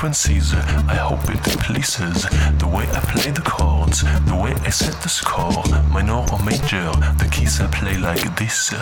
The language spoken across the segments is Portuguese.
frequencies. I hope it pleases the way I play the chords, the way I set the score. Minor or major, the keys I play like this.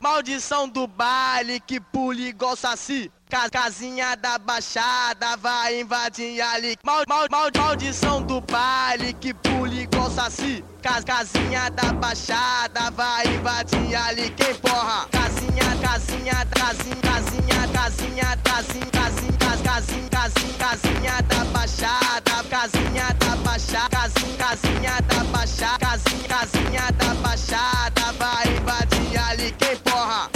Maldição do baile que pula igual saci. Casinha da baixada vai invadir ali. Mal, mal, mal, maldição do baile que pula igual saci. Casinha da baixada vai invadir ali. Quem porra? Casinha, casinha, casinha, casinha, casinha, casinha, casinha, casinha, casinha, casinha da baixada. Casinha da baixada, casinha, casinha da baixada, casinha, casinha da baixada vai invadir ali. Quem porra?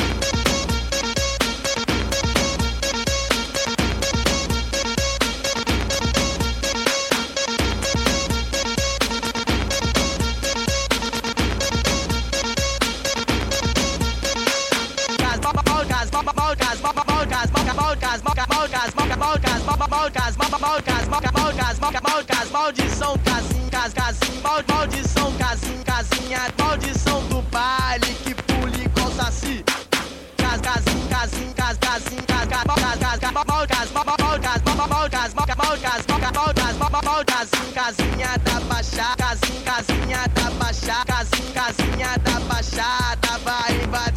Maldição casinha, cas, casinha, mal, maldição casinha, casinha, maldição do baile que pula igual saci. Cas, casinha, casinha, cas, casinha, cas, cas, cas, cas, cas, mal, cas, mal, mal, cas, mal, mal, cas, mal, mal, cas, mal, mal, cas, mal, mal, casinha, casinha da baixada, casinha, casinha da baixada, casinha, casinha da baixada, vai invadir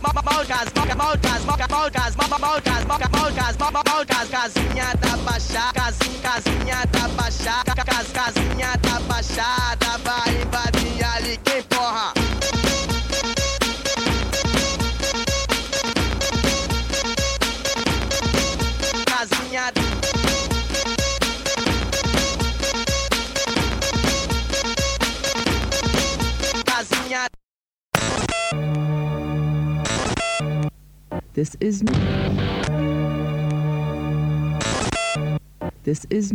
malgas, malgas, malgas, malgas, malgas, malgas, malgas, casinha da baixada, casinha, casinha da baixada, cas, casinha da baixada vai invadir ali This is me. This is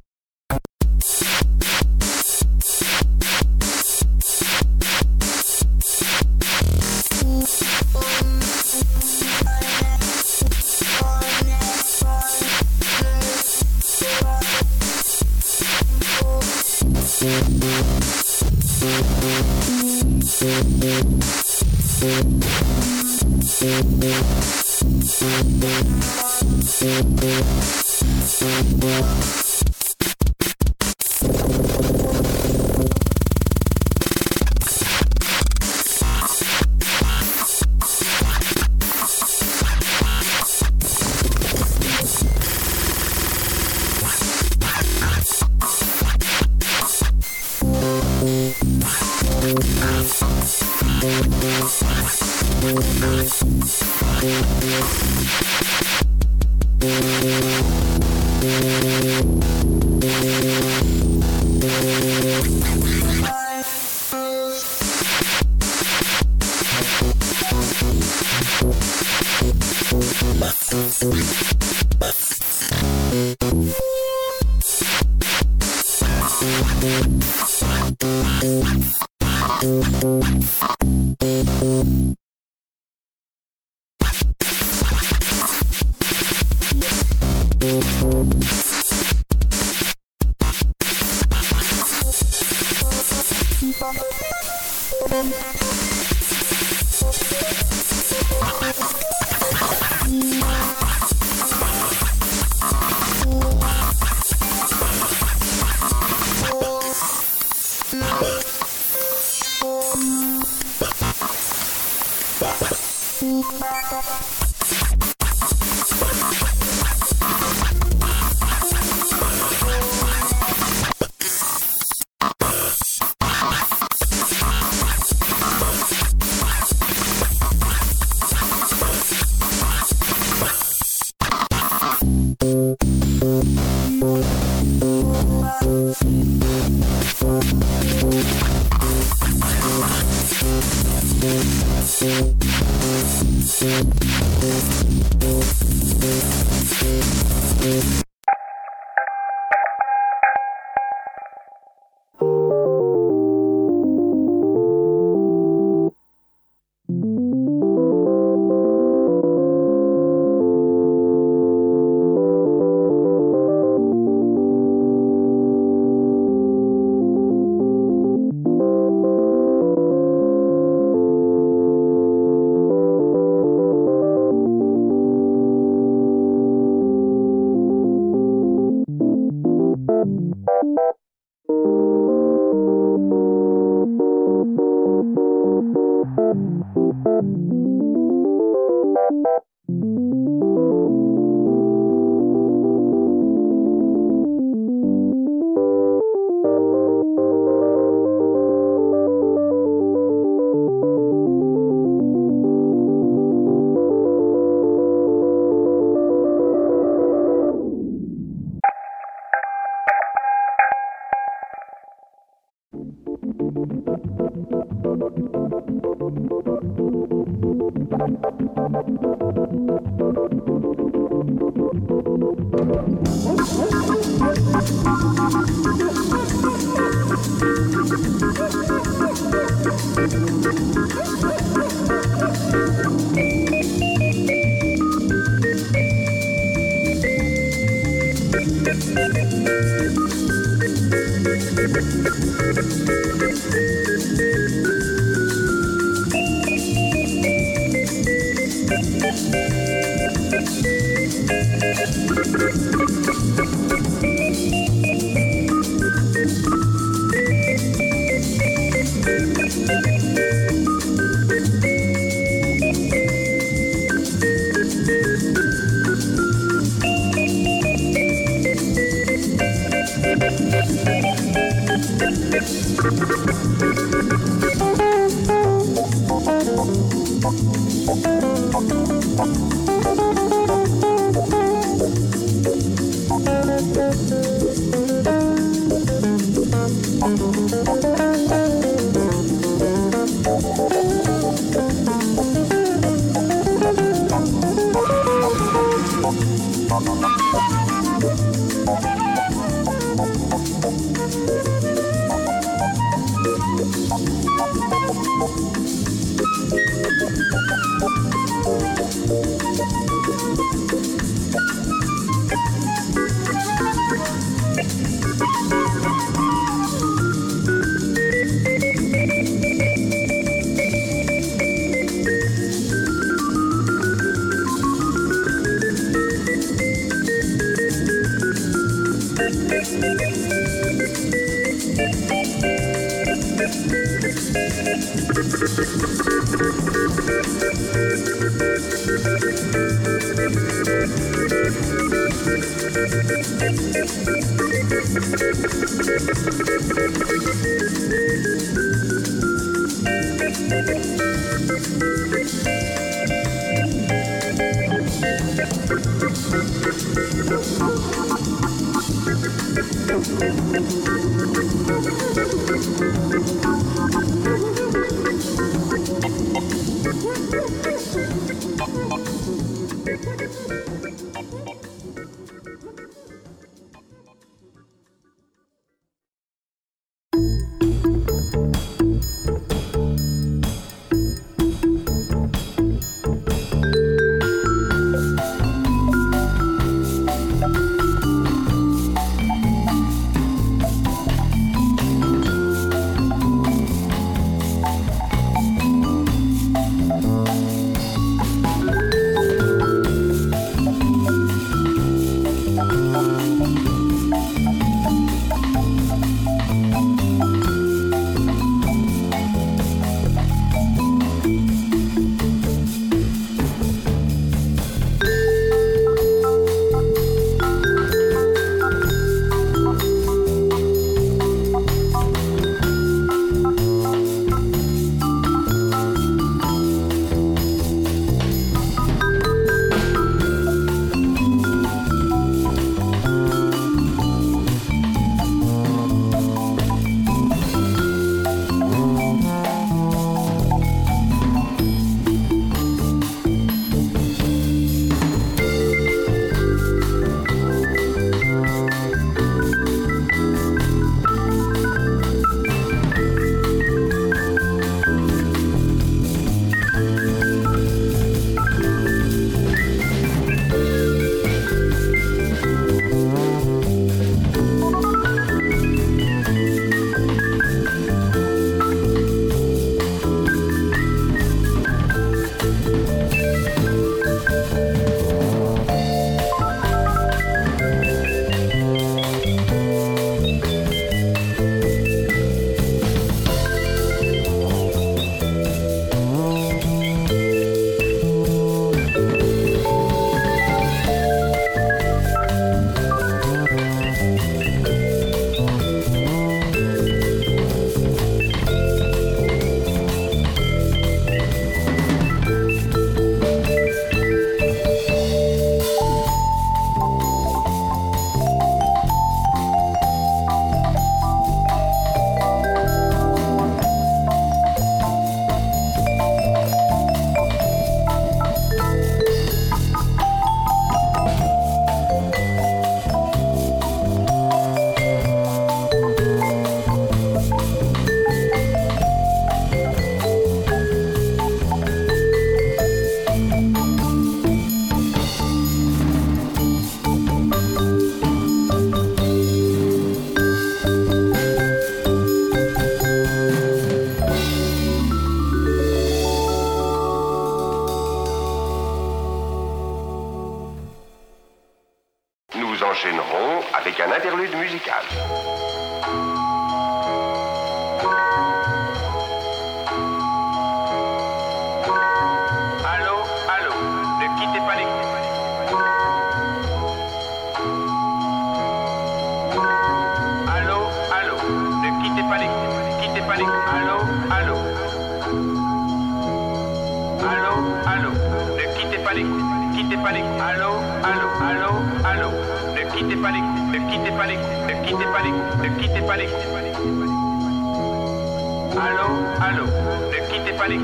Allô, ne quittez pas les.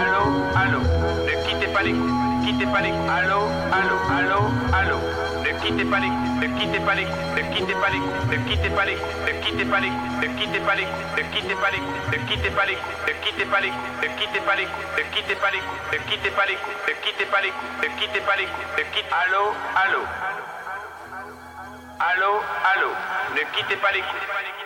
Allô, allô, ne quittez pas les quittez pas les. Allô, allô, allô, allô, ne quittez pas les ne quittez pas les ne quittez pas les ne quittez pas les ne quittez pas les ne quittez pas les ne quittez pas les ne quittez pas les ne quittez pas les ne quittez pas les ne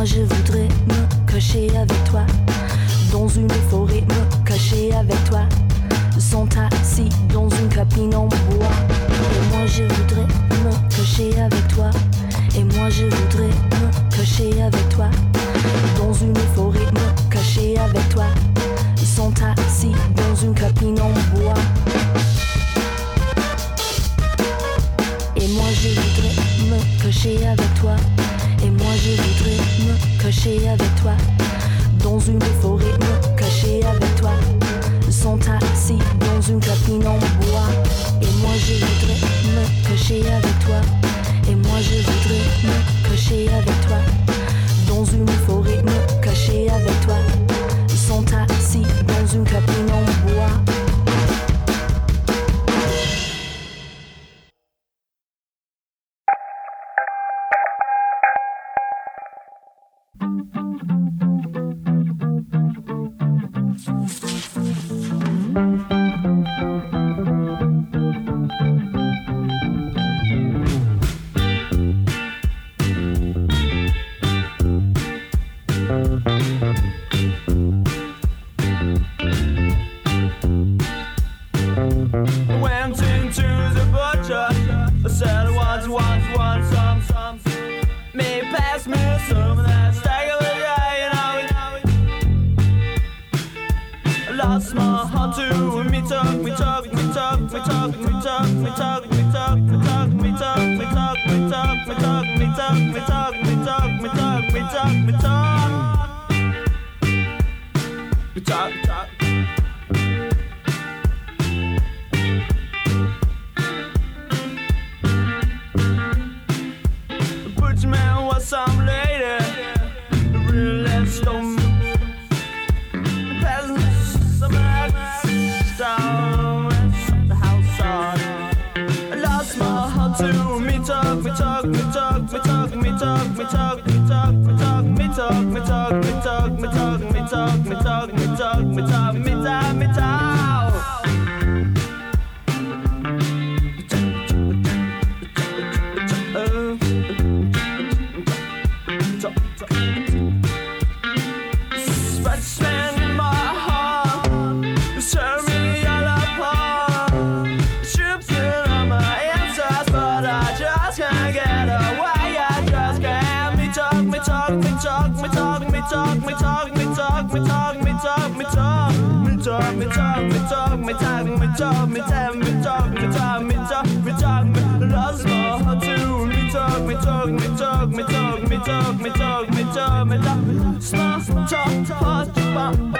Moi je voudrais me cacher avec toi. Dans une forêt, me cacher avec toi. Sont assis dans une cabine en bois. Et moi je voudrais me cacher avec toi. Et moi je voudrais me cacher avec toi. сам me, tag me, jog me, tag me, jog me, tag me, jog me, jog me, lost my me. to me, jog me, jog me, jog me, jog me, jog me, jog me, jog me, jog me, smart, jog, hard, jog,